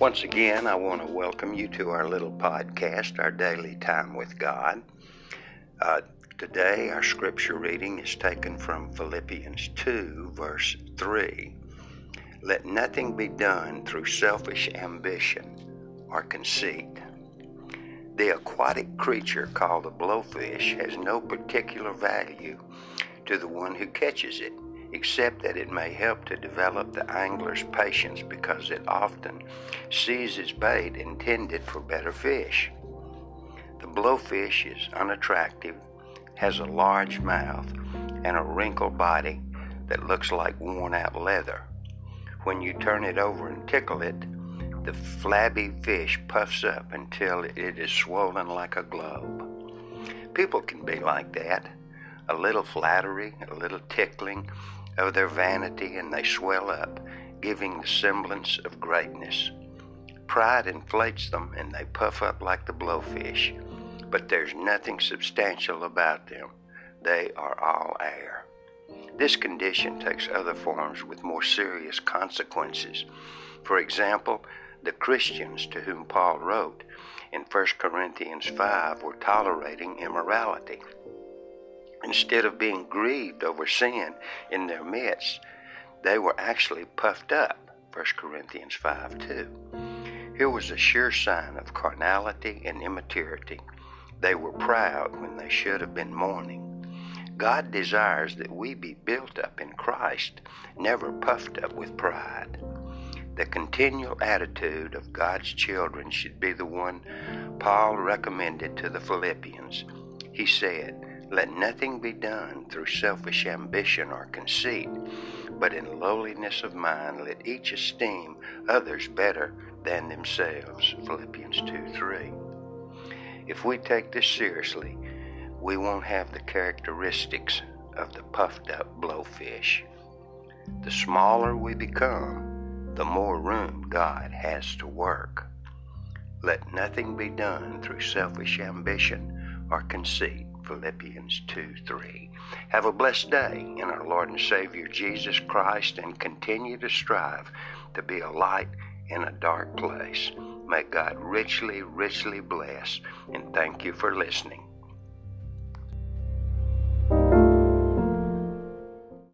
Once again, I want to welcome you to our little podcast, Our Daily Time with God. Uh, today, our scripture reading is taken from Philippians 2, verse 3. Let nothing be done through selfish ambition or conceit. The aquatic creature called a blowfish has no particular value to the one who catches it except that it may help to develop the angler's patience because it often seizes bait intended for better fish. The blowfish is unattractive, has a large mouth, and a wrinkled body that looks like worn out leather. When you turn it over and tickle it, the flabby fish puffs up until it is swollen like a globe. People can be like that. A little flattery, a little tickling, of their vanity and they swell up, giving the semblance of greatness. Pride inflates them and they puff up like the blowfish, but there's nothing substantial about them. They are all air. This condition takes other forms with more serious consequences. For example, the Christians to whom Paul wrote in 1 Corinthians 5 were tolerating immorality. Instead of being grieved over sin in their midst, they were actually puffed up. 1 Corinthians 5 2. Here was a sure sign of carnality and immaturity. They were proud when they should have been mourning. God desires that we be built up in Christ, never puffed up with pride. The continual attitude of God's children should be the one Paul recommended to the Philippians. He said, let nothing be done through selfish ambition or conceit, but in lowliness of mind let each esteem others better than themselves. Philippians 2 3. If we take this seriously, we won't have the characteristics of the puffed up blowfish. The smaller we become, the more room God has to work. Let nothing be done through selfish ambition or conceit Philippians 2 3. Have a blessed day in our Lord and Savior Jesus Christ and continue to strive to be a light in a dark place. May God richly, richly bless and thank you for listening.